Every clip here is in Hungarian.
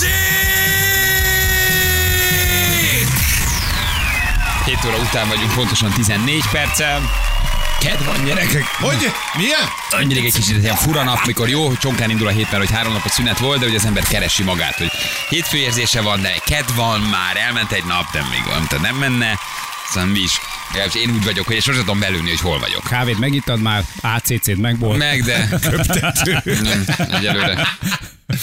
Balázsék! 7 óra után vagyunk, pontosan 14 perccel. Ked van, gyerekek. Hogy? Milyen? Mindig egy kicsit ilyen fura nap, mikor jó, hogy csonkán indul a hét, mert hogy három napot szünet volt, de hogy az ember keresi magát, hogy hétfő érzése van, de ked van már, elment egy nap, de még van, tehát nem menne. Szóval mi is. Legalábbis én úgy vagyok, hogy én sosem tudom belülni, hogy hol vagyok. Kávét megittad már, ACC-t megbolt. Meg, de nem, egyelőre.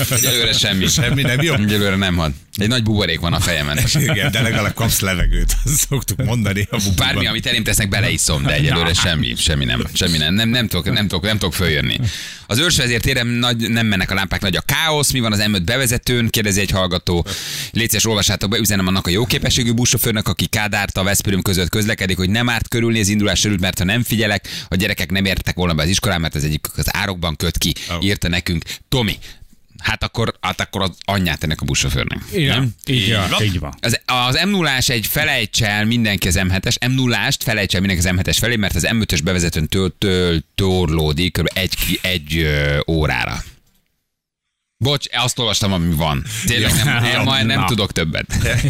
Egyelőre semmi. Semmi nem jó? Egyelőre nem had. Egy nagy buborék van a fejemen. Igen, de legalább kapsz levegőt, azt szoktuk mondani a bububan. Bármi, amit elém tesznek, beleiszom, de egyelőre semmi, semmi nem, semmi nem, nem, nem, tudok, nem, tudok, nem tudok följönni. Az őrsvezér téren nagy, nem mennek a lámpák, nagy a káosz, mi van az M5 bevezetőn, kérdezi egy hallgató. Léces, olvassátok be, üzenem annak a jó képességű buszsofőrnek, aki Kádárt a Veszprém között közlekedik, hogy nem árt körülni az indulás előtt, mert ha nem figyelek, a gyerekek nem értek volna be az iskolán, mert ez egyik az árokban köt ki, írta nekünk Tomi. Hát akkor, hát akkor az anyját ennek a buszsofőrnek. Igen, nem? így, van. így van. Az, az m 0 egy felejts el mindenki az M7-es, m 0 felejts el mindenki az M7-es felé, mert az M5-ös bevezetőn től, től torlódik kb. egy, egy ö, órára. Bocs, azt olvastam, ami van. Tényleg nem, én majd nem Na. tudok többet.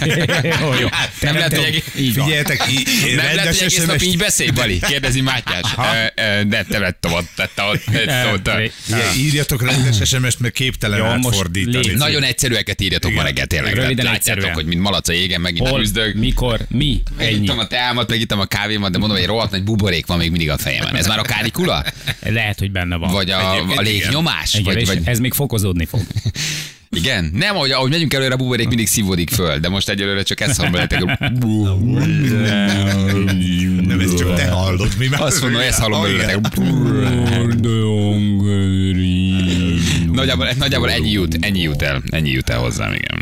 jó, jó. Nem lehet, hogy egész. Figyeljetek, én nem lehet, hogy egész nap így beszélj, Bali. Kérdezi Mátyás. De te vettem ott. Ugye, írjatok rendes SMS-t, mert képtelen Jó, átfordítani. Nagyon egyszerűeket írjatok ma reggel, tényleg. Röviden, Látjátok, hogy mint malac a jégen, megint Hol, küzdök. mikor, mi, ennyi. A teámat, megittem a kávémat, de mondom, hogy egy rohadt nagy buborék van még mindig a fejemen. Ez már a kánikula? Lehet, hogy benne van. Vagy a, a légnyomás? Vagy, vagy, ez még fokozódni fog. Igen? Nem, ahogy, ahogy megyünk előre, a buborék mindig szívódik föl, de most egyelőre csak ezt hallom beletek. Nem, ez csak te hallod, mi már. Azt mondom, ezt hallom belőletek. Nagyjából, nagyjából ennyi jut, ennyi jut el, ennyi jut el hozzám, igen.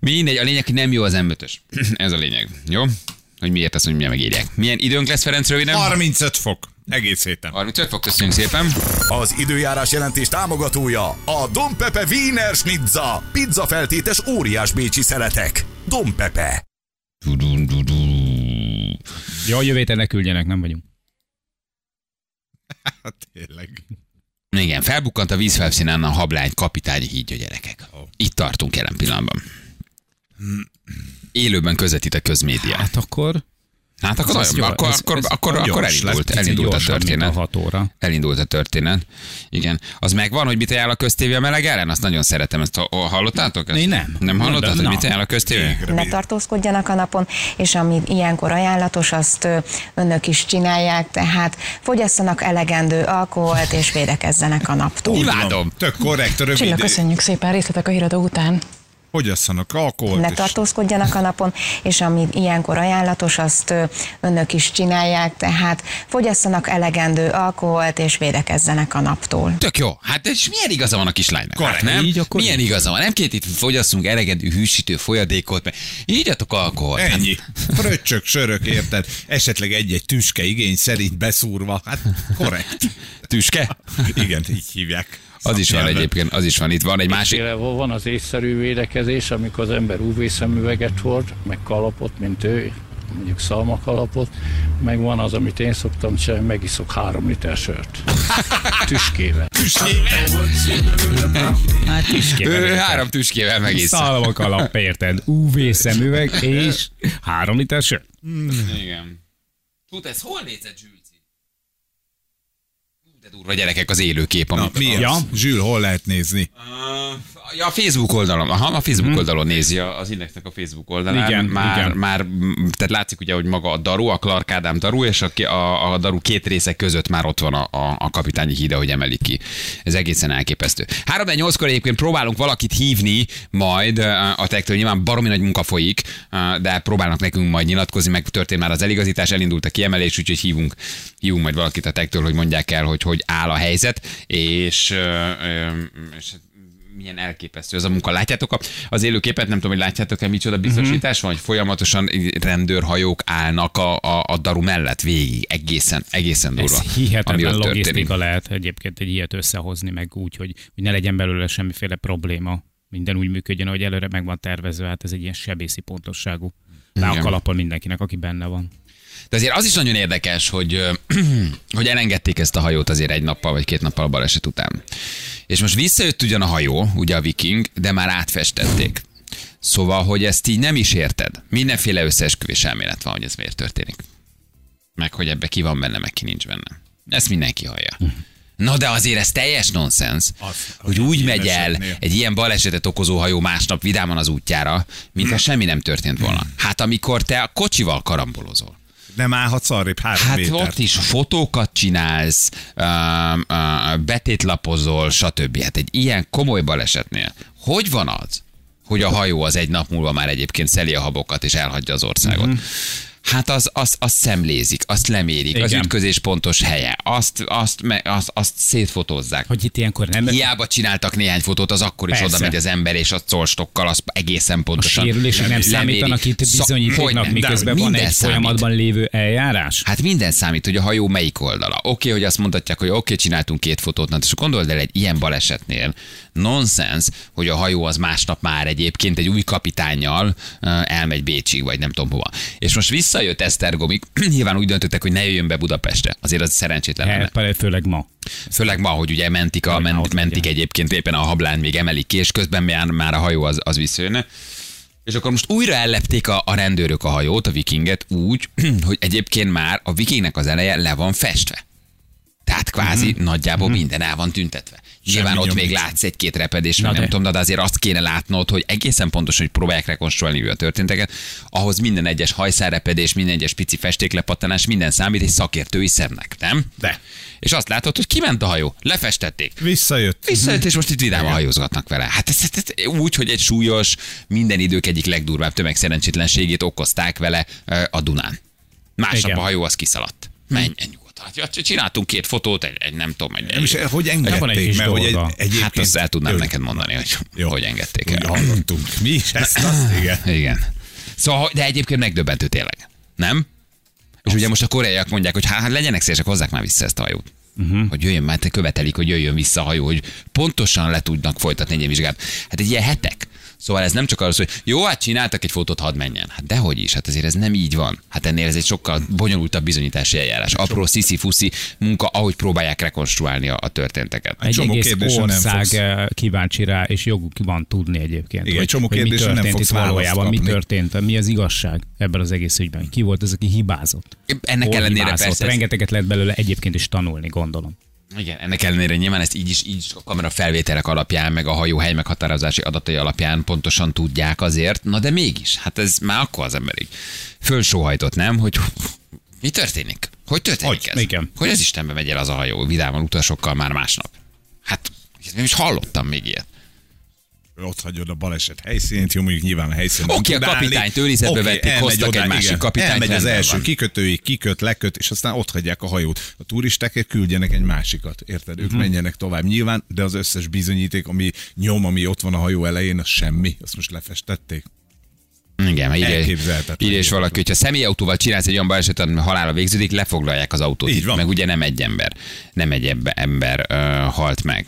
Mindegy, a lényeg, hogy nem jó az m Ez a lényeg, jó? Hogy miért azt, hogy milyen megírják. Milyen időnk lesz, Ferenc, röviden? 35 fok. Egész héten. 35 fok, köszönjük szépen. Az időjárás jelentés támogatója a Dom Pepe Wiener Schnitza. Pizza feltétes óriás bécsi szeletek. Dom Pepe. Jó, jövő héten ne küldjenek, nem vagyunk. Hát tényleg. Igen, felbukkant a vízfelszínen a hablány kapitányi hídja gyerekek. Itt tartunk jelen pillanatban. Élőben közvetít a közmédia. Hát akkor... Hát akkor, Ez nagyon, akkor, ez- akkor, ez akkor, gyors akkor elindult, picit elindult a történet. A 6 óra. Elindult a történet. Igen. Az megvan, hogy mit ajánl a köztévé a meleg ellen? Azt nagyon szeretem. Ezt ha- hallottátok? Ezt? Én nem. Nem hallottad, hogy mit ajánl a köztévé? ne tartózkodjanak a napon, és ami ilyenkor ajánlatos, azt önök is csinálják, tehát fogyasszanak elegendő alkoholt, és védekezzenek a naptól. Imádom. Tök korrekt, rövid. Csilla, köszönjük szépen részletek a híradó után. Fogyasszanak alkoholt. Ne és- tartózkodjanak a napon, és ami ilyenkor ajánlatos, azt önök is csinálják, tehát fogyasszanak elegendő alkoholt, és védekezzenek a naptól. Tök jó. Hát és milyen igaza van a kislánynak? Korrekt. Hát nem? Így akkor milyen igaza van? Nem két itt fogyasszunk elegendő hűsítő folyadékot, mert ígyatok alkoholt. Hát, Ennyi. Fröccsök, sörök, érted? Esetleg egy-egy tüske igény szerint beszúrva. Hát korrekt. tüske? Igen, így hívják. Az is van egyébként, az is van. Itt van egy másik. Van az észszerű védekezés, amikor az ember UV szemüveget hord, meg kalapot, mint ő, mondjuk szalmakalapot, meg van az, amit én szoktam csinálni, megiszok három liter sört. Tüskével. Hát tüskével. Ő három tüskével megész. Szalmak alap, érted? UV szemüveg és három liter sör. Igen. Tud, ez hol nézett Zsülci? De durva gyerekek az élőkép, Na, amit... mi Ja. ja. Zsül, hol lehet nézni? Ja, a Facebook oldalon, aha, a Facebook oldalon nézi az Indexnek a Facebook oldalán. Igen, már, igen. már, tehát látszik ugye, hogy maga a Daru, a Clark Ádám Daru, és a, a, a Daru két része között már ott van a, a, a kapitányi híd, ahogy emelik ki. Ez egészen elképesztő. 3 8 kor egyébként próbálunk valakit hívni majd a tektől, nyilván baromi nagy munka folyik, de próbálnak nekünk majd nyilatkozni, meg történt már az eligazítás, elindult a kiemelés, úgyhogy hívunk, hívunk majd valakit a tektől, hogy mondják el, hogy hogy áll a helyzet, és, és milyen elképesztő ez a munka. Látjátok az élőképet, nem tudom, hogy látjátok-e, micsoda biztosítás van, hogy folyamatosan rendőrhajók állnak a, a, a daru mellett végig, egészen, egészen durva. Ez hihetetlen történik. logisztika lehet egyébként egy ilyet összehozni, meg úgy, hogy, hogy ne legyen belőle semmiféle probléma. Minden úgy működjön, ahogy előre meg van tervezve, hát ez egy ilyen sebészi pontosságú. Le a kalappal mindenkinek, aki benne van. De azért az is nagyon érdekes, hogy, hogy elengedték ezt a hajót azért egy nappal vagy két nappal a baleset után. És most visszajött ugyan a hajó, ugye a viking, de már átfestették. Szóval, hogy ezt így nem is érted. Mindenféle összeesküvés elmélet van, hogy ez miért történik. Meg hogy ebbe ki van benne, meg ki nincs benne. Ezt mindenki hallja. Na de azért ez teljes nonsens, hogy úgy megy el egy ilyen balesetet okozó hajó másnap vidáman az útjára, mintha semmi nem történt volna. Hát amikor te a kocsival karambolozol. Nem állhatsz arrébb három Hát métert. ott is fotókat csinálsz, betétlapozol, stb. Hát egy ilyen komoly balesetnél, hogy van az, hogy a hajó az egy nap múlva már egyébként szeli a habokat és elhagyja az országot? Mhm. Hát az, az, az szemlézik, azt lemérik, az Igen. ütközés pontos helye, azt, azt, me- azt, azt szétfotózzák. Hogy itt ilyenkor nem... Hiába csináltak néhány fotót, az akkor is Persze. oda megy az ember, és a colstokkal az egészen A pontosan sérülések nem leméri. számítanak itt bizonyítéknak, miközben van minden egy számít. folyamatban lévő eljárás? Hát minden számít, hogy a hajó melyik oldala. Oké, hogy azt mondhatják, hogy oké, csináltunk két fotót, na, és gondold el egy ilyen balesetnél, nonsens, hogy a hajó az másnap már egyébként egy új kapitányjal elmegy Bécsig, vagy nem tudom hova. És most visszajött Esztergomig, nyilván úgy döntöttek, hogy ne jöjjön be Budapestre. Azért az szerencsétlen lenne. Hát, főleg ma. Főleg ma, hogy ugye mentik, a, ment, mentik egyébként éppen a hablán, még emelik ki, és közben már, már a hajó az, az visszajönne. És akkor most újra ellepték a, a rendőrök a hajót, a vikinget úgy, hogy egyébként már a vikingnek az eleje le van festve. Tehát kvázi mm-hmm. nagyjából mm-hmm. minden el van tüntetve. Nyilván ott még látsz egy-két repedés, meg nem de. tudom, de azért azt kéne látnod, hogy egészen pontosan, hogy próbálják rekonstruálni a történteket, ahhoz minden egyes hajszárepedés, minden egyes pici festéklepattanás, minden számít egy szakértői szemnek, nem? De. És azt látod, hogy kiment a hajó, lefestették. Visszajött. Visszajött, és most itt vidáman hajózgatnak vele. Hát ez, ez, ez, úgy, hogy egy súlyos, minden idők egyik legdurvább tömegszerencsétlenségét okozták vele a Dunán. Másnap Igen. a hajó az kiszaladt. Menj, menj nyugodtan. Hát, ja, csináltunk két fotót, egy, egy nem tudom, egy, Nem is, egy, hogy van egy engedték, kis mert hogy egy, dolga. egyébként... Hát azt el tudnám Jó. neked mondani, hogy Jó. hogy engedték Úgy el. hallottunk. Mi is ezt, azt, igen. Igen. Szóval, de egyébként megdöbbentő tényleg. Nem? És ugye most a koreaiak mondják, hogy hát legyenek szívesek, hozzák már vissza ezt a hajót. Uh-huh. Hogy jöjjön, már te követelik, hogy jöjjön vissza a hajó, hogy pontosan le tudnak folytatni egy vizsgát. Hát egy ilyen hetek. Szóval ez nem csak arról szól, hogy jó, hát csináltak egy fotót, hadd menjen. Hát dehogy is, hát azért ez nem így van. Hát ennél ez egy sokkal bonyolultabb bizonyítási eljárás. Apró sziszi-fuszi munka, ahogy próbálják rekonstruálni a, a történteket. Egy csomó egész nem ország fogsz. eh, kíváncsi rá, és joguk van tudni egyébként. Igen, hogy, csomó hogy mi kérdésre nem történt fogsz itt valójában, mi kapni. történt, mi az igazság ebben az egész ügyben. Ki volt az, aki hibázott? Ennek Hol ellenére hibázott? persze ez- Rengeteget lehet belőle egyébként is tanulni, gondolom. Igen, ennek ellenére nyilván ezt így is, így is a kamera felvételek alapján, meg a hajó hely meghatározási adatai alapján pontosan tudják azért. Na de mégis, hát ez már akkor az ember így fölsóhajtott, nem? Hogy mi történik? Hogy történik Hogy? ez? Igen. Hogy az Istenbe megy el az a hajó vidáman utasokkal már másnap? Hát, nem is hallottam még ilyet. Ott hagyod a baleset helyszínét, jó, mondjuk nyilván a helyszínen. Oké, nem a kapitányt őrizetbe Oké, vették, hoztak oda, egy másik igen. kapitányt, Elmegy az első van. kikötőig, kiköt, leköt, és aztán ott hagyják a hajót. A turisták küldjenek egy másikat, érted? Ők menjenek tovább. Nyilván, de az összes bizonyíték, ami nyom, ami ott van a hajó elején, az semmi. Azt most lefestették. Igen, Elképzelhetetlen. ide is valaki, hogyha személyautóval csinálsz egy olyan balesetet, ami halála végződik, lefoglalják az autót. Így van. Meg ugye nem egy ember, nem egy ebbe, ember ö, halt meg.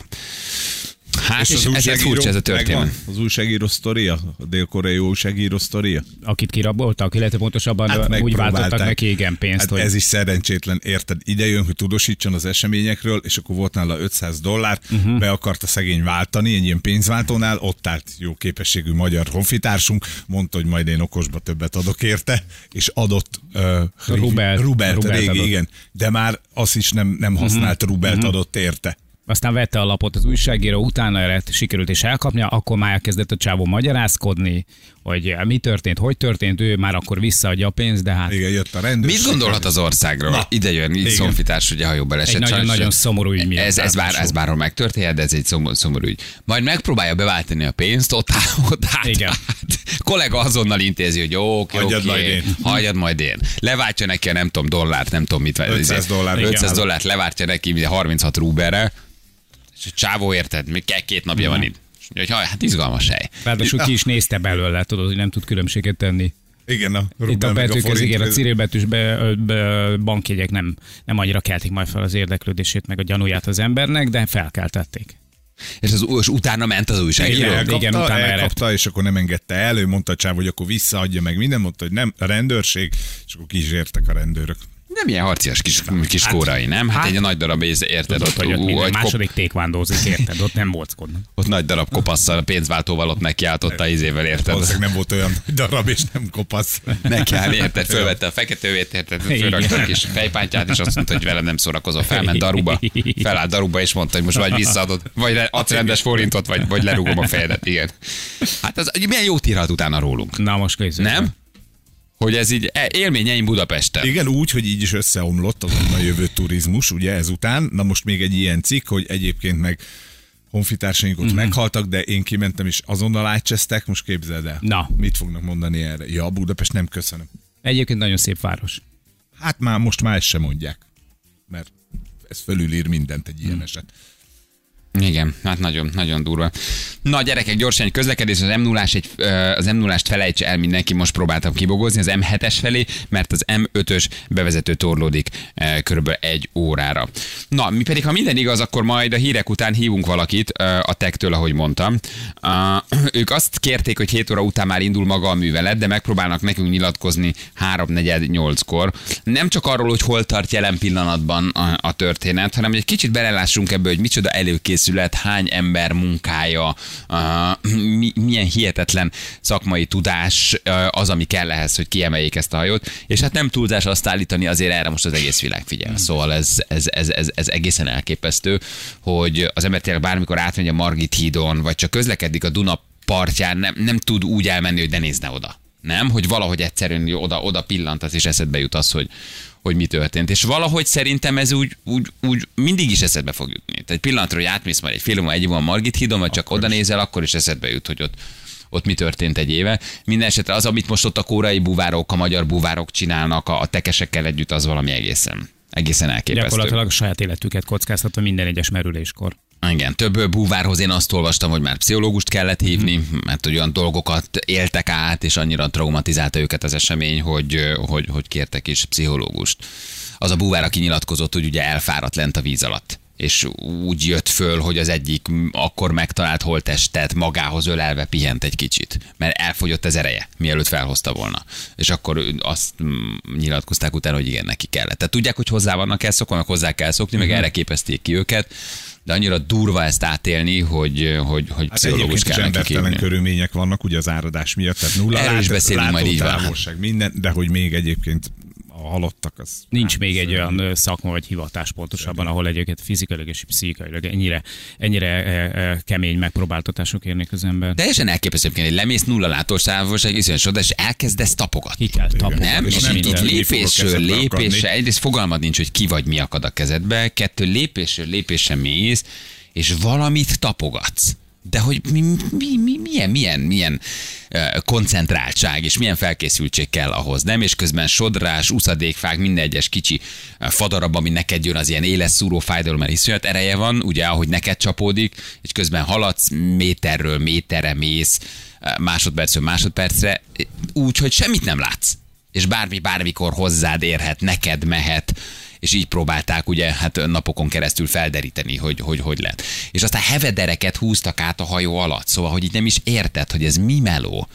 Hát, és, és ezért furcsa ez a történet. megvan? Az újságíró sztoria? A dél-koreai újságíró sztoria? Akit kiraboltak, illetve pontosabban Hát úgy váltottak neki igen pénzt, hát hogy Ez is szerencsétlen, érted? Ide jön, hogy tudósítson az eseményekről, és akkor volt nála 500 dollár, uh-huh. be akarta szegény váltani, egy ilyen pénzváltónál, ott állt jó képességű magyar honfitársunk, mondta, hogy majd én okosba többet adok érte, és adott uh, Rubelt. Rubelt, Rubelt régi, adott. igen, de már az is nem, nem használt uh-huh. Rubelt uh-huh. adott érte. Aztán vette a lapot az újságíró, utána lett, sikerült is elkapnia, akkor már elkezdett a csávó magyarázkodni, hogy mi történt, hogy történt, ő már akkor visszaadja a pénzt, de hát Igen, jött a rendőr. Mit gondolhat az országról? Na. Ide jön, így Igen. szomfitás, ugye hajó baleset. Egy nagyon- nagyon szomorú ügy miatt Ez, ez, bár, ez bárhol megtörténhet, de ez egy szomorú, szomorú ügy. Majd megpróbálja beváltani a pénzt, ott áll, ott át, Igen. át. Kollega azonnal intézi, hogy jó, oké, Hagyjad oké, majd én. hagyjad majd én. Leváltja neki a nem tudom, dollárt, nem tudom mit. 500 dollár. 500 Igen. dollárt leváltja neki ugye 36 rúberre, és a csávó érted, két napja van itt. És mondja, hogy "Haj, hát izgalmas hely. ráadásul ki is nézte belőle, tudod, hogy nem tud különbséget tenni. Igen, a Itt a betűk, ez igen, a cirilbetűs be, be, bankjegyek nem, nem annyira keltik majd fel az érdeklődését, meg a gyanúját az embernek, de felkeltették. És, az, és utána ment az újságíró. Igen, elkapta, igen, utána elkapta, és akkor nem engedte el, ő mondta a csáv, hogy akkor visszaadja meg minden, mondta, hogy nem, a rendőrség, és akkor kísértek a rendőrök. Nem ilyen harcias kis, kis kórai, nem? Hát, hát- egy nagy darab, ész- érted, Tudod, ott, hogy ott minden egy kop, második tékvándózik, érted? Ott nem bockodnak. ott nagy darab kopasszal, pénzváltóval ott nekiáltott a izével, érted? Valószínűleg nem volt olyan darab, és nem kopasz. Neki áll, érted? Fölvette a feketővét, érted? Fölrakta a kis fejpántját, és azt mondta, hogy velem nem szórakozol. Felment daruba, felállt daruba, és mondta, hogy most vagy visszaadod, vagy adsz rendes forintot, vagy, vagy lerúgom a fejedet. Igen. Hát az, milyen jót írhat utána rólunk? Na most készül. Nem? Hogy ez így e, élményeim Budapesten. Igen, úgy, hogy így is összeomlott az onnan jövő turizmus, ugye ezután. Na most még egy ilyen cikk, hogy egyébként meg honfitársaink ott Mhm. meghaltak, de én kimentem és azonnal átcsesztek, most képzeld el. Na. Mit fognak mondani erre? Ja, Budapest nem köszönöm. Egyébként nagyon szép város. Hát már most már ezt sem mondják. Mert ez fölülír mindent egy ilyen eset. Igen, hát nagyon, nagyon durva. Na gyerekek, gyorsan egy közlekedés, az m 0 egy, az m 0 felejtse el mindenki, most próbáltam kibogozni az M7-es felé, mert az M5-ös bevezető torlódik körülbelül egy órára. Na, mi pedig, ha minden igaz, akkor majd a hírek után hívunk valakit a tektől, ahogy mondtam. Ők azt kérték, hogy 7 óra után már indul maga a művelet, de megpróbálnak nekünk nyilatkozni 3-4-8-kor. Nem csak arról, hogy hol tart jelen pillanatban a, a történet, hanem hogy egy kicsit belelássunk ebbe, hogy micsoda előkészület, hány ember munkája, uh, mi, milyen hihetetlen szakmai tudás uh, az, ami kell ehhez, hogy kiemeljék ezt a hajót. És hát nem túlzás azt állítani, azért erre most az egész világ figyel. Szóval ez, ez, ez, ez, ez egészen elképesztő, hogy az ember tényleg bármikor átmegy a Margit hídon, vagy csak közlekedik a Duna partján, nem, nem tud úgy elmenni, hogy ne nézne oda. Nem? Hogy valahogy egyszerűen oda, oda pillantasz, és eszedbe jut az, hogy, hogy mi történt. És valahogy szerintem ez úgy, úgy, úgy mindig is eszedbe fog jutni. Tehát egy pillanatra, hogy átmész majd egy film, egy van Margit hídon, vagy csak oda nézel, akkor is eszedbe jut, hogy ott, ott mi történt egy éve. Minden esetre az, amit most ott a kórai búvárok, a magyar búvárok csinálnak a, a tekesekkel együtt, az valami egészen, egészen elképesztő. Gyakorlatilag a saját életüket kockáztatva minden egyes merüléskor. Igen, több búvárhoz én azt olvastam, hogy már pszichológust kellett hívni, mert hogy olyan dolgokat éltek át, és annyira traumatizálta őket az esemény, hogy, hogy, hogy kértek is pszichológust. Az a búvár, aki nyilatkozott, hogy ugye elfáradt lent a víz alatt és úgy jött föl, hogy az egyik akkor megtalált holttestet magához ölelve pihent egy kicsit, mert elfogyott az ereje, mielőtt felhozta volna. És akkor azt nyilatkozták utána, hogy igen, neki kellett. Tehát tudják, hogy hozzá vannak el szokva, meg hozzá kell szokni, meg erre képezték ki őket, de annyira durva ezt átélni, hogy, hogy, hogy Hát pszichológus kell hívni. körülmények vannak ugye az áradás miatt, tehát nulla Erről is lát- beszélünk majd így van. látótávolság, minden, de hogy még egyébként a halottak az... Nincs hát, még egy olyan szakma vagy hivatás pontosabban, ahol egyébként fizikailag és pszichikailag ennyire, ennyire e, e, kemény megpróbáltatások érnék az ember. Teljesen elképesztő, hogy lemész nulla látótávolság, iszonyat soda, és elkezdesz tapogatni. Ki kell tapogatni. Nem, És és nem így, lépésről lépésre, egyrészt fogalmad nincs, hogy ki vagy mi akad a kezedbe, kettő lépésről lépésre mész, és valamit tapogatsz. De hogy mi, mi, mi, milyen, milyen, milyen koncentráltság és milyen felkészültség kell ahhoz, nem? És közben sodrás, uszadékfák, minden egyes kicsi fadarab, ami neked jön, az ilyen éles szúró fájdalom, mert iszonyat ereje van, ugye, ahogy neked csapódik, és közben haladsz, méterről méterre mész, másodpercről másodpercre, úgy, hogy semmit nem látsz és bármi bármikor hozzád érhet, neked mehet, és így próbálták ugye hát napokon keresztül felderíteni, hogy hogy, hogy lett. És aztán hevedereket húztak át a hajó alatt, szóval, hogy így nem is érted, hogy ez mi meló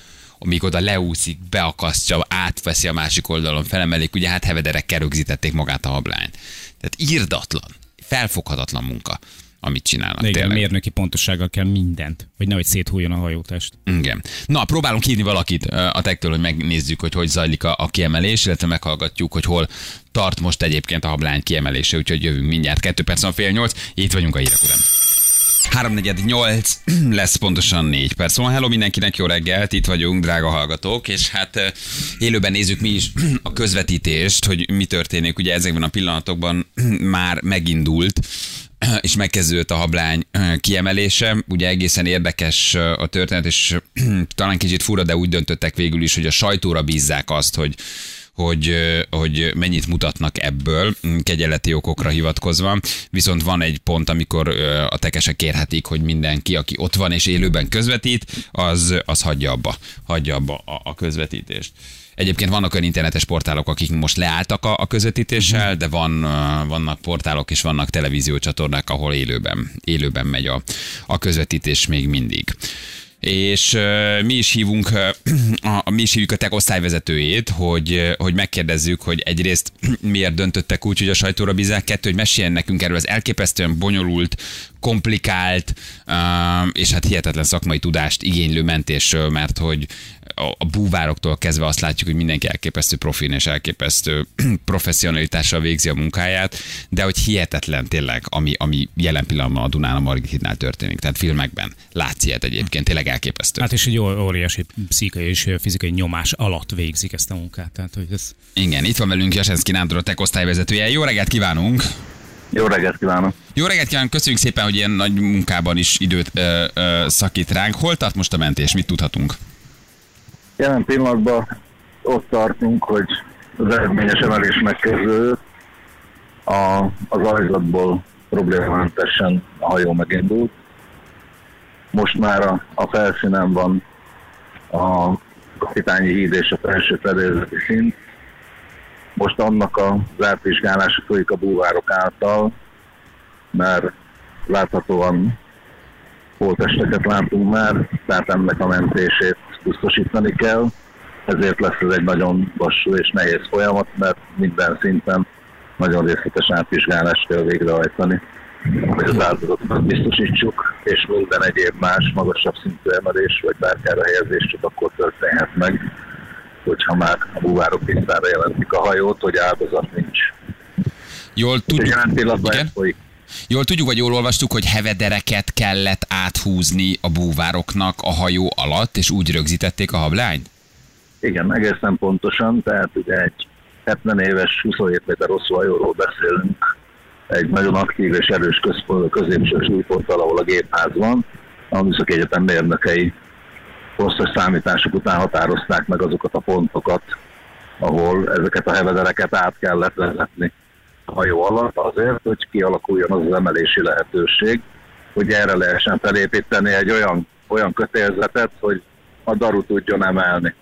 amíg oda leúszik, beakasztja, átveszi a másik oldalon, felemelik, ugye hát hevederekkel rögzítették magát a hablányt. Tehát írdatlan, felfoghatatlan munka, amit csinálnak. De igen, tényleg. mérnöki pontossággal kell mindent, hogy nehogy széthújjon a hajótest. Igen. Na, próbálunk hívni valakit a tektől, hogy megnézzük, hogy hogy zajlik a, a kiemelés, illetve meghallgatjuk, hogy hol tart most egyébként a hablány kiemelése, úgyhogy jövünk mindjárt. Kettő perc van fél nyolc, itt vagyunk a hírek után. 348 lesz pontosan 4 perc. Szóval hello mindenkinek, jó reggelt, itt vagyunk, drága hallgatók, és hát élőben nézzük mi is a közvetítést, hogy mi történik. Ugye ezekben a pillanatokban már megindult és megkezdődött a hablány kiemelése. Ugye egészen érdekes a történet, és talán kicsit fura, de úgy döntöttek végül is, hogy a sajtóra bízzák azt, hogy hogy, hogy mennyit mutatnak ebből, mm, kegyeleti okokra hivatkozva, viszont van egy pont, amikor a tekesek kérhetik, hogy mindenki, aki ott van és élőben közvetít, az, az hagyja abba, hagyja abba a, a közvetítést. Egyébként vannak olyan internetes portálok, akik most leálltak a, a közvetítéssel, de van, vannak portálok és vannak televíziócsatornák, ahol élőben, élőben megy a, a közvetítés még mindig. És uh, mi is hívunk, uh, a, mi is hívjuk a tech osztályvezetőjét, hogy, uh, hogy megkérdezzük, hogy egyrészt miért döntöttek úgy, hogy a sajtóra bízák, kettő, hogy meséljen nekünk erről az elképesztően bonyolult, komplikált, és hát hihetetlen szakmai tudást igénylő mentésről, mert hogy a, a búvároktól kezdve azt látjuk, hogy mindenki elképesztő profin és elképesztő professzionalitással végzi a munkáját, de hogy hihetetlen tényleg, ami, ami jelen pillanatban a Dunán a Margitnál történik. Tehát filmekben látsz ilyet egyébként, tényleg elképesztő. Hát és egy óriási pszichai és fizikai nyomás alatt végzik ezt a munkát. Tehát, hogy ez Igen, itt van velünk Jasenszki Nándor, a tech osztályvezetője. Jó reggelt kívánunk! Jó reggelt kívánok! Jó reggelt kívánunk, köszönjük szépen, hogy ilyen nagy munkában is időt ö, ö, szakít ránk. Hol tart most a mentés, mit tudhatunk? Jelen pillanatban ott tartunk, hogy az eredményes emelés megkezdődött. A, az ajzatból problémamentesen a hajó megindult. Most már a, a felszínen van a kapitányi híd és a felső fedélzeti szint. Most annak a zárt vizsgálása folyik a búvárok által, mert láthatóan holtesteket látunk már, tehát ennek a mentését biztosítani kell. Ezért lesz ez egy nagyon lassú és nehéz folyamat, mert minden szinten nagyon részletes átvizsgálást kell végrehajtani, hogy az áldozatokat biztosítsuk, és minden egyéb más magasabb szintű emelés vagy bárkára helyezés csak akkor történhet meg, hogyha már a búvárok tisztára jelentik a hajót, hogy áldozat nincs. Jól tudjuk, jelen pillanatban Igen? ez folyik. Jól tudjuk, vagy jól olvastuk, hogy hevedereket kellett áthúzni a búvároknak a hajó alatt, és úgy rögzítették a hablányt? Igen, egészen pontosan, tehát ugye egy 70 éves, 27 méter hosszú hajóról beszélünk, egy nagyon aktív és erős központ, középső súlyponttal, ahol a gépház van, a Műszaki Egyetem mérnökei hosszas számítások után határozták meg azokat a pontokat, ahol ezeket a hevedereket át kellett vezetni hajó alatt azért, hogy kialakuljon az az emelési lehetőség, hogy erre lehessen felépíteni egy olyan, olyan kötélzetet, hogy a daru tudjon emelni.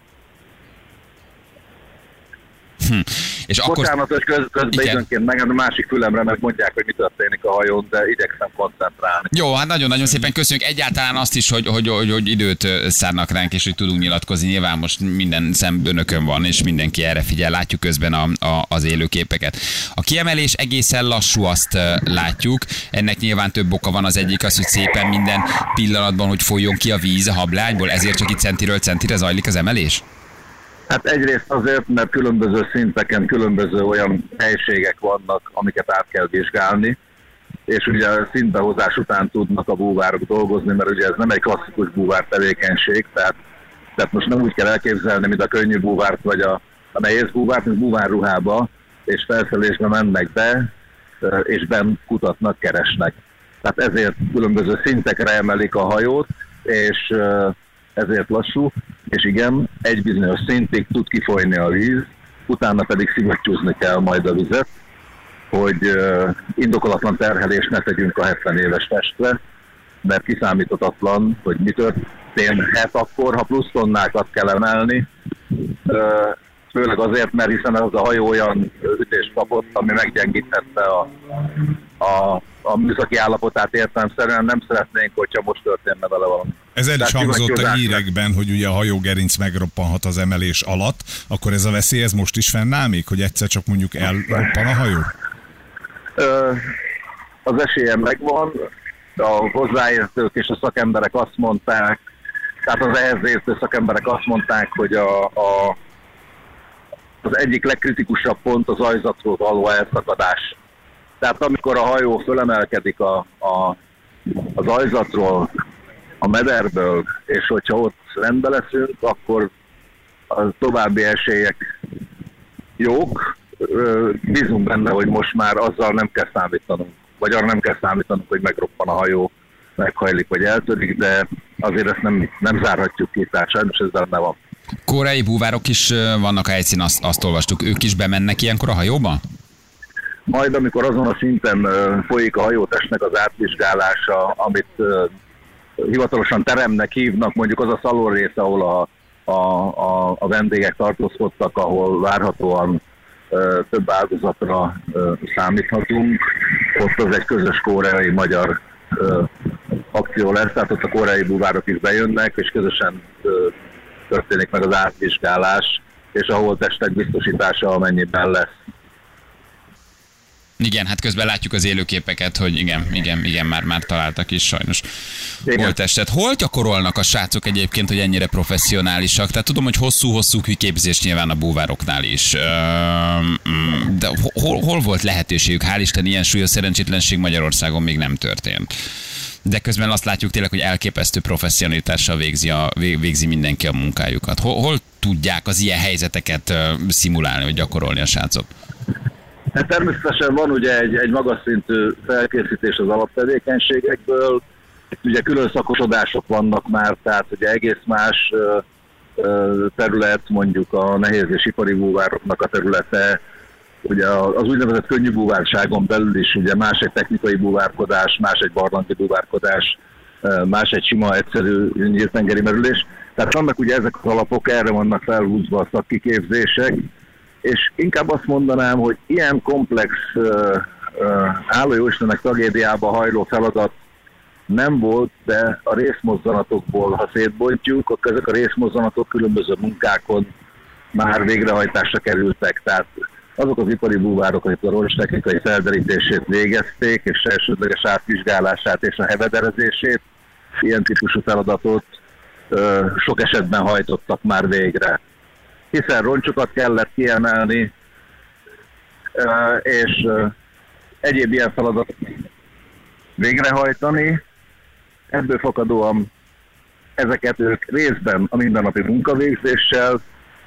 És akkor... Bocsánat, hogy köz, közben Igen. időnként meg a másik fülemre meg mondják, hogy mi történik a hajón, de igyekszem koncentrálni. Jó, hát nagyon-nagyon szépen köszönjük egyáltalán azt is, hogy, hogy, hogy, hogy időt ö, szánnak ránk, és hogy tudunk nyilatkozni. Nyilván most minden szem önökön van, és mindenki erre figyel, látjuk közben a, a, az élőképeket. A kiemelés egészen lassú, azt látjuk. Ennek nyilván több oka van. Az egyik az, hogy szépen minden pillanatban, hogy folyjon ki a víz a hablányból, ezért csak itt centiről centire zajlik az emelés? Hát egyrészt azért, mert különböző szinteken különböző olyan helységek vannak, amiket át kell vizsgálni, és ugye a szintbehozás után tudnak a búvárok dolgozni, mert ugye ez nem egy klasszikus búvár tevékenység, tehát, tehát most nem úgy kell elképzelni, mint a könnyű búvárt vagy a, a nehéz búvárt, mint búvárruhába, és felszerelésbe mennek be, és benn kutatnak, keresnek. Tehát ezért különböző szintekre emelik a hajót, és ezért lassú, és igen, egy bizonyos szintig tud kifolyni a víz, utána pedig szivattyúzni kell majd a vizet, hogy indokolatlan terhelést ne tegyünk a 70 éves testre, mert kiszámíthatatlan, hogy mi történhet akkor, ha plusz tonnákat kell emelni, főleg azért, mert hiszen az a hajó olyan ütést kapott, ami meggyengíthette a, a, a műszaki állapotát értelemszerűen, nem szeretnénk, hogyha most történne vele valami. Ez el is hangzott a hírekben, hogy ugye a hajógerinc megroppanhat az emelés alatt, akkor ez a veszély ez most is fennáll még, hogy egyszer csak mondjuk elroppan a hajó? Ö, az esélye megvan, a hozzáértők és a szakemberek azt mondták, tehát az ehhez értő szakemberek azt mondták, hogy a, a, az egyik legkritikusabb pont az ajzatról való elszakadás. Tehát amikor a hajó fölemelkedik a, a, az ajzatról, a mederből, és hogyha ott rendbe leszünk, akkor a további esélyek jók. Bízunk benne, hogy most már azzal nem kell számítanunk, vagy arra nem kell számítanunk, hogy megroppan a hajó, meghajlik vagy eltörik, de azért ezt nem, nem zárhatjuk ki, tehát sajnos ez benne van. Koreai búvárok is vannak a helyszínen, azt, azt olvastuk. Ők is bemennek ilyenkor a hajóba? Majd amikor azon a szinten folyik a hajótestnek az átvizsgálása, amit hivatalosan teremnek hívnak, mondjuk az a szalon része, ahol a, a, a, a vendégek tartózkodtak, ahol várhatóan több áldozatra számíthatunk. Ott az egy közös koreai-magyar akció lesz, tehát ott a koreai búvárok is bejönnek, és közösen történik meg az átvizsgálás, és a holttestek biztosítása, amennyiben lesz. Igen, hát közben látjuk az élőképeket, hogy igen, igen, igen, már, már találtak is sajnos holttestet. Hol gyakorolnak a srácok egyébként, hogy ennyire professzionálisak? Tehát tudom, hogy hosszú-hosszú kiképzés nyilván a búvároknál is. Mm, De hol, hol volt lehetőségük? Hál' Isten ilyen súlyos szerencsétlenség Magyarországon még nem történt. De közben azt látjuk tényleg, hogy elképesztő professzionalitással végzi, a, vég- végzi mindenki a munkájukat. Hol, hol tudják az ilyen helyzeteket szimulálni, vagy gyakorolni a srácok? Hát természetesen van ugye egy, egy magas szintű felkészítés az alaptevékenységekből, itt ugye külön szakosodások vannak már, tehát ugye egész más terület, mondjuk a nehéz és ipari búvároknak a területe, ugye az úgynevezett könnyű búvárságon belül is ugye más egy technikai búvárkodás, más egy barlangi búvárkodás, más egy sima, egyszerű nyíltengeri merülés. Tehát vannak ugye ezek az alapok, erre vannak felhúzva a szakkiképzések, és inkább azt mondanám, hogy ilyen komplex uh, álló jóistenek tragédiába hajló feladat nem volt, de a részmozzanatokból, ha szétbontjuk, akkor ezek a részmozzanatok különböző munkákon már végrehajtásra kerültek. Tehát azok az ipari búvárok, akik a roncstechnikai felderítését végezték, és elsődleges átvizsgálását és a hevederezését, ilyen típusú feladatot ö, sok esetben hajtottak már végre hiszen roncsokat kellett kiemelni, ö, és ö, egyéb ilyen feladatot végrehajtani. Ebből fakadóan ezeket ők részben a mindennapi munkavégzéssel,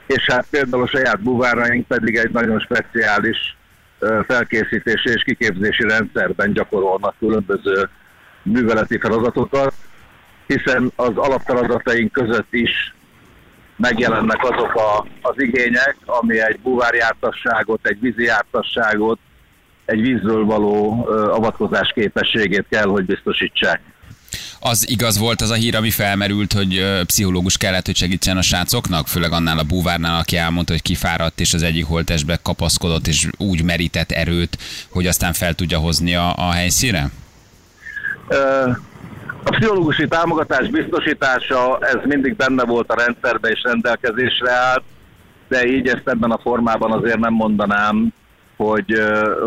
és hát például a saját buváraink pedig egy nagyon speciális felkészítési és kiképzési rendszerben gyakorolnak különböző műveleti feladatokat, hiszen az alapfeladataink között is megjelennek azok a, az igények, ami egy búvárjártasságot, egy vízi jártasságot, egy vízről való avatkozás képességét kell, hogy biztosítsák. Az igaz volt az a hír, ami felmerült, hogy pszichológus kellett, hogy segítsen a srácoknak, főleg annál a búvárnál, aki elmondta, hogy kifáradt, és az egyik holtestbe kapaszkodott, és úgy merített erőt, hogy aztán fel tudja hozni a, a helyszíre? A pszichológusi támogatás biztosítása, ez mindig benne volt a rendszerben és rendelkezésre állt, de így ezt ebben a formában azért nem mondanám, hogy,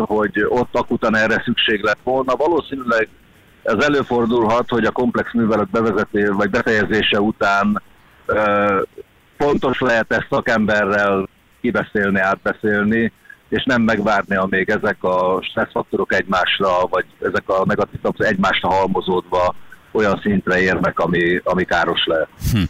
hogy ott akutan erre szükség lett volna. Valószínűleg ez előfordulhat, hogy a komplex művelet bevezeté vagy befejezése után fontos lehet ezt szakemberrel kibeszélni, átbeszélni, és nem megvárni, amíg ezek a stresszfaktorok egymásra, vagy ezek a negatív egymásra halmozódva olyan szintre érnek, ami, ami káros lehet. Hm.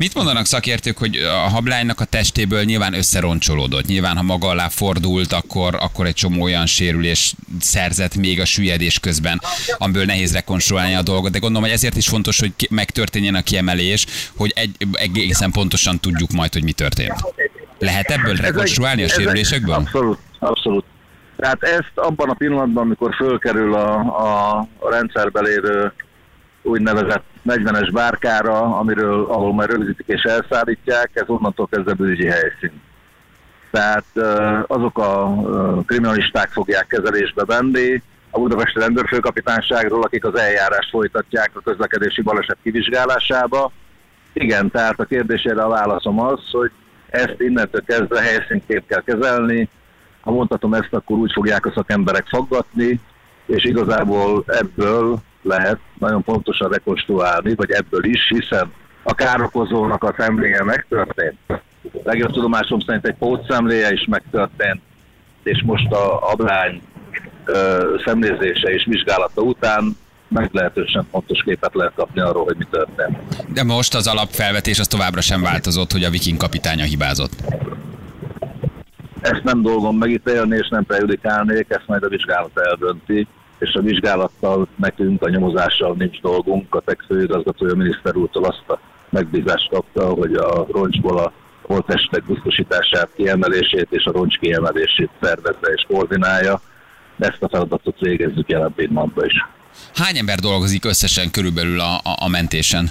Mit mondanak szakértők, hogy a hablánynak a testéből nyilván összeroncsolódott. Nyilván, ha maga alá fordult, akkor, akkor egy csomó olyan sérülés szerzett még a süllyedés közben, amiből nehéz rekonstruálni a dolgot. De gondolom, hogy ezért is fontos, hogy megtörténjen a kiemelés, hogy egy, egészen pontosan tudjuk majd, hogy mi történt. Lehet ebből rekonstruálni a sérülésekből? Abszolút, abszolút. Tehát ezt abban a pillanatban, amikor fölkerül a, a, a rendszerbe lévő úgynevezett 40-es bárkára, amiről, ahol már rögzítik és elszállítják, ez onnantól kezdve bűnügyi helyszín. Tehát azok a kriminalisták fogják kezelésbe venni, a Budapesti Rendőrfőkapitányságról, akik az eljárást folytatják a közlekedési baleset kivizsgálásába. Igen, tehát a kérdésére a válaszom az, hogy ezt innentől kezdve helyszínként kell kezelni. Ha mondhatom ezt, akkor úgy fogják a szakemberek faggatni, és igazából ebből lehet nagyon pontosan rekonstruálni, vagy ebből is, hiszen a károkozónak a szemléje megtörtént. Legjobb tudomásom szerint egy pótszemléje is megtörtént, és most a ablány ö, szemlézése és vizsgálata után meglehetősen pontos képet lehet kapni arról, hogy mi történt. De most az alapfelvetés az továbbra sem változott, hogy a viking kapitánya hibázott. Ezt nem dolgom megítélni, és nem prejudikálnék, ezt majd a vizsgálat eldönti, és a vizsgálattal nekünk, a nyomozással nincs dolgunk. A TEX főigazgatója miniszter úrtól azt a megbízást kapta, hogy a roncsból a holtestek biztosítását, kiemelését és a roncs kiemelését szervezze és koordinálja. Ezt a feladatot végezzük jelen pillanatban is. Hány ember dolgozik összesen körülbelül a, a, a mentésen?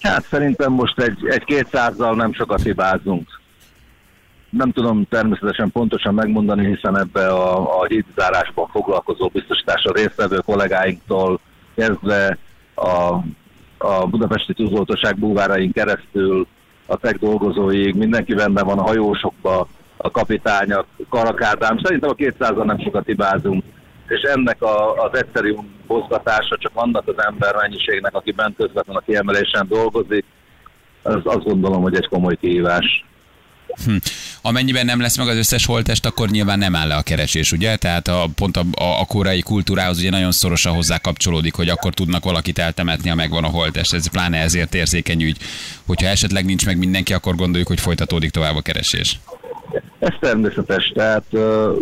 Hát szerintem most egy, egy kétszázzal nem sokat hibázunk. Nem tudom természetesen pontosan megmondani, hiszen ebbe a, a hídzárásban foglalkozó biztosításra résztvevő kollégáinktól kezdve a, a budapesti tűzoltóság búvárain keresztül a tech dolgozóig, mindenki benne van a hajósokba, a kapitány, a karakádám. Szerintem a 200 nem sokat hibázunk és ennek a, az egyszerű mozgatása csak annak az ember mennyiségnek, aki bent közvetlenül a kiemelésen dolgozik, az azt gondolom, hogy egy komoly kihívás. Hm. Amennyiben nem lesz meg az összes holtest, akkor nyilván nem áll le a keresés, ugye? Tehát a, pont a, a, a korai kultúrához ugye nagyon szorosan hozzá kapcsolódik, hogy akkor tudnak valakit eltemetni, ha megvan a holtest. Ez pláne ezért érzékeny ügy. Hogyha esetleg nincs meg mindenki, akkor gondoljuk, hogy folytatódik tovább a keresés. Ez természetes, tehát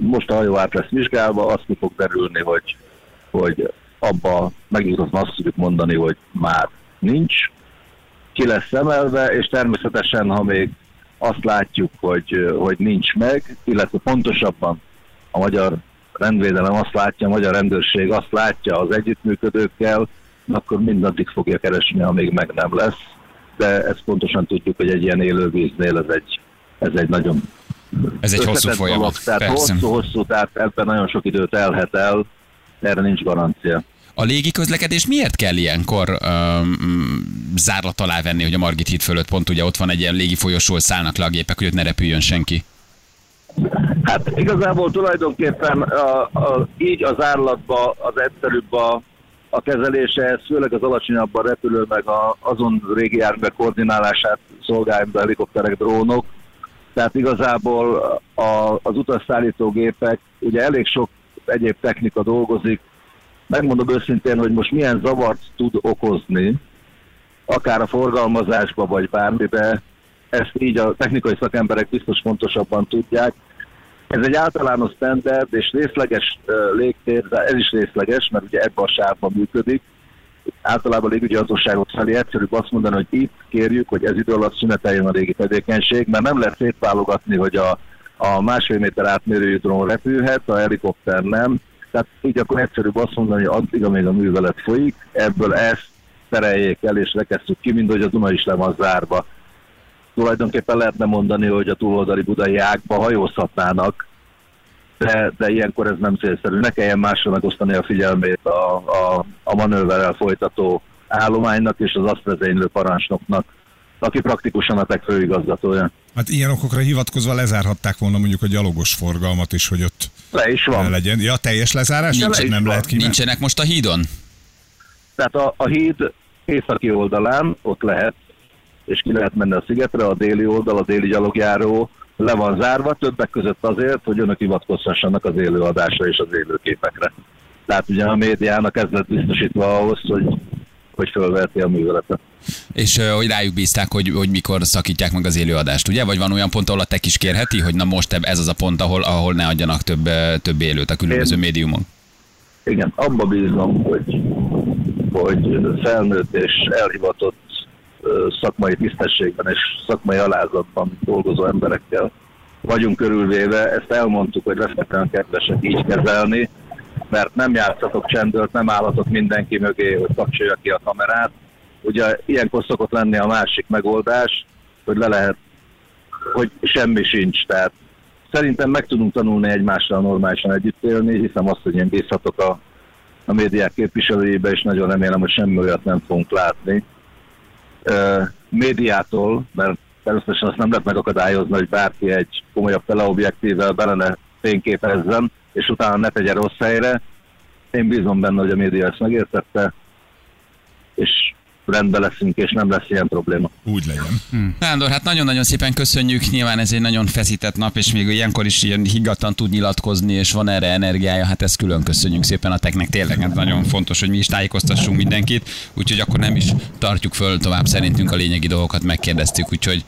most a hajó át lesz vizsgálva, azt ki fog derülni, hogy, hogy abba megnyugodtan azt tudjuk mondani, hogy már nincs, ki lesz emelve, és természetesen, ha még azt látjuk, hogy, hogy nincs meg, illetve pontosabban a magyar rendvédelem azt látja, a magyar rendőrség azt látja az együttműködőkkel, akkor mindaddig fogja keresni, amíg meg nem lesz. De ezt pontosan tudjuk, hogy egy ilyen élővíznél ez egy, ez egy nagyon ez egy hosszú folyamat. Dolog, tehát hosszú-hosszú, tehát ebben nagyon sok időt elhet el, erre nincs garancia. A légi közlekedés miért kell ilyenkor um, zárlat alá venni, hogy a Margit híd fölött pont ugye ott van egy ilyen légi folyosól szállnak le a gépek, hogy ott ne repüljön senki? Hát igazából tulajdonképpen a, a, így az árlatba az egyszerűbb a, a kezelése, ez főleg az alacsonyabban repülő, meg a, azon régi járművek koordinálását szolgálják be helikopterek, drónok, tehát igazából a, az utasszállító gépek, ugye elég sok egyéb technika dolgozik, megmondom őszintén, hogy most milyen zavart tud okozni, akár a forgalmazásba, vagy bármibe, ezt így a technikai szakemberek biztos fontosabban tudják. Ez egy általános standard és részleges légtér, ez is részleges, mert ugye ebben a sávban működik, általában légügyi hatóságok felé egyszerűbb azt mondani, hogy itt kérjük, hogy ez idő alatt szüneteljen a régi tevékenység, mert nem lehet szétválogatni, hogy a, a másfél méter átmérőjű drón repülhet, a helikopter nem. Tehát így akkor egyszerűbb azt mondani, hogy addig, amíg a művelet folyik, ebből ezt tereljék el, és rekesszük ki, mint hogy a Duna is le van zárva. Tulajdonképpen lehetne mondani, hogy a túloldali budai ágba hajózhatnának, de, de ilyenkor ez nem célszerű. Ne kelljen másra megosztani a figyelmét a, a, a manőverrel folytató állománynak és az azt vezénylő parancsnoknak, aki praktikusan a tech főigazgatója. Hát ilyen okokra hivatkozva lezárhatták volna mondjuk a gyalogos forgalmat is, hogy ott le is van. legyen. Ja, teljes lezárás? Nincs, le nem van. lehet kimenni. Nincsenek most a hídon? Tehát a, a híd északi oldalán ott lehet, és ki lehet menni a szigetre, a déli oldal, a déli gyalogjáró le van zárva, többek között azért, hogy önök hivatkozhassanak az élőadásra és az élőképekre. Tehát ugye a médiának ez lett biztosítva ahhoz, hogy, hogy fölveheti a műveletet. És hogy rájuk bízták, hogy, hogy mikor szakítják meg az élőadást, ugye? Vagy van olyan pont, ahol a tek is kérheti, hogy na most ez az a pont, ahol, ahol ne adjanak több, több élőt a különböző Én, médiumon? Igen, abba bízom, hogy, hogy felnőtt és elhivatott szakmai tisztességben és szakmai alázatban dolgozó emberekkel vagyunk körülvéve. Ezt elmondtuk, hogy lesznek kedvesek így kezelni, mert nem játszatok csendőrt, nem állatok mindenki mögé, hogy kapcsolja ki a kamerát. Ugye ilyenkor szokott lenni a másik megoldás, hogy le lehet, hogy semmi sincs. Tehát szerintem meg tudunk tanulni egymással normálisan együtt élni, hiszem azt, hogy én bízhatok a, a médiák képviselőjébe, és nagyon remélem, hogy semmi olyat nem fogunk látni, médiától, mert természetesen azt nem lehet megakadályozni, hogy bárki egy komolyabb teleobjektívvel bele fényképezzen, és utána ne tegye rossz helyre. Én bízom benne, hogy a média ezt megértette, és rendben leszünk, és nem lesz ilyen probléma. Úgy legyen. Hmm. Nándor, hát nagyon-nagyon szépen köszönjük. Nyilván ez egy nagyon feszített nap, és még ilyenkor is ilyen higgadtan tud nyilatkozni, és van erre energiája. Hát ezt külön köszönjük szépen a teknek. Tényleg hát nagyon fontos, hogy mi is tájékoztassunk mindenkit. Úgyhogy akkor nem is tartjuk föl tovább. Szerintünk a lényegi dolgokat megkérdeztük, úgyhogy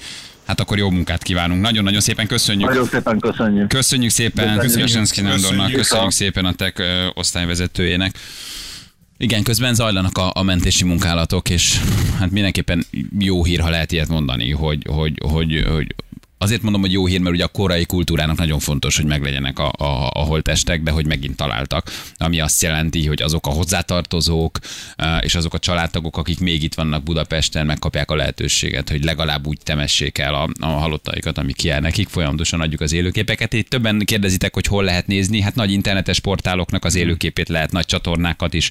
Hát akkor jó munkát kívánunk. Nagyon-nagyon szépen köszönjük. Nagyon szépen köszönjük. Köszönjük szépen köszönjük. Nándornak, köszönjük szépen a TEK osztályvezetőjének. Igen, közben zajlanak a, a mentési munkálatok, és hát mindenképpen jó hír, ha lehet ilyet mondani, hogy, hogy, hogy, hogy Azért mondom, hogy jó hír, mert ugye a korai kultúrának nagyon fontos, hogy meglegyenek a, a, a holtestek, de hogy megint találtak. Ami azt jelenti, hogy azok a hozzátartozók és azok a családtagok, akik még itt vannak Budapesten, megkapják a lehetőséget, hogy legalább úgy temessék el a, a halottaikat, ami kiáll nekik. Folyamatosan adjuk az élőképeket. Itt többen kérdezitek, hogy hol lehet nézni. Hát nagy internetes portáloknak az élőképét lehet, nagy csatornákat is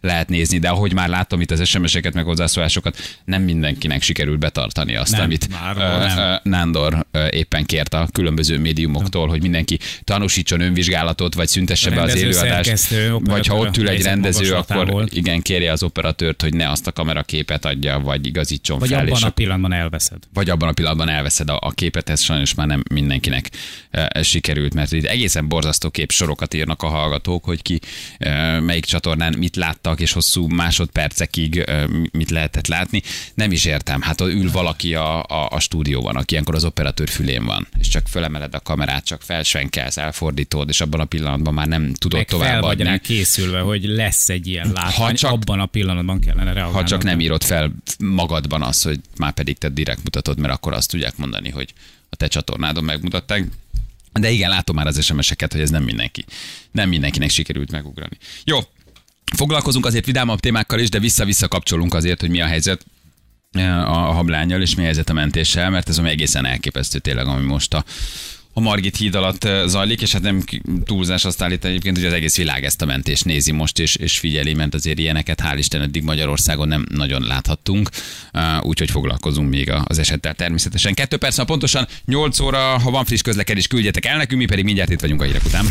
lehet nézni, de ahogy már látom itt az SMS-eket, meg hozzászólásokat, nem mindenkinek sikerült betartani azt, Nem, amit már ö, nem. Nándor éppen kért a különböző médiumoktól, hogy mindenki tanúsítson önvizsgálatot, vagy szüntesse be az élőadást. Vagy ha ott ül egy rendező, akkor igen, kérje az operatőrt, hogy ne azt a kameraképet adja, vagy igazítson Vagy fel. abban és a pillanatban elveszed. vagy abban a pillanatban elveszed a, a képet, ez sajnos már nem mindenkinek e, sikerült, mert itt egészen borzasztó képsorokat írnak a hallgatók, hogy ki e, melyik csatornán mit láttak, és hosszú másodpercekig e, mit lehetett látni. Nem is értem, hát ül valaki a, a, a stúdióban, aki ilyenkor az operatőr fülén van, és csak fölemeled a kamerát, csak felsvenkelsz, elfordítod, és abban a pillanatban már nem tudod Meg fel vagy rá készülve, hogy lesz egy ilyen látvány, csak- abban a pillanatban kellene reagálni. Ha csak nem írod fel magadban azt, hogy már pedig te direkt mutatod, mert akkor azt tudják mondani, hogy a te csatornádon megmutatták. De igen, látom már az SMS-eket, hogy ez nem mindenki. Nem mindenkinek sikerült megugrani. Jó, foglalkozunk azért vidámabb témákkal is, de vissza-vissza kapcsolunk azért, hogy mi a helyzet a hablányjal, és mi a helyzet a mentéssel, mert ez ami egészen elképesztő tényleg, ami most a, a Margit híd alatt zajlik, és hát nem túlzás azt állítani egyébként, hogy az egész világ ezt a mentést nézi most, és, és figyeli, mert azért ilyeneket hál' Isten eddig Magyarországon nem nagyon láthattunk, úgyhogy foglalkozunk még az esettel természetesen. Kettő perc, pontosan 8 óra, ha van friss közlekedés, küldjetek el nekünk, mi pedig mindjárt itt vagyunk a hírek után.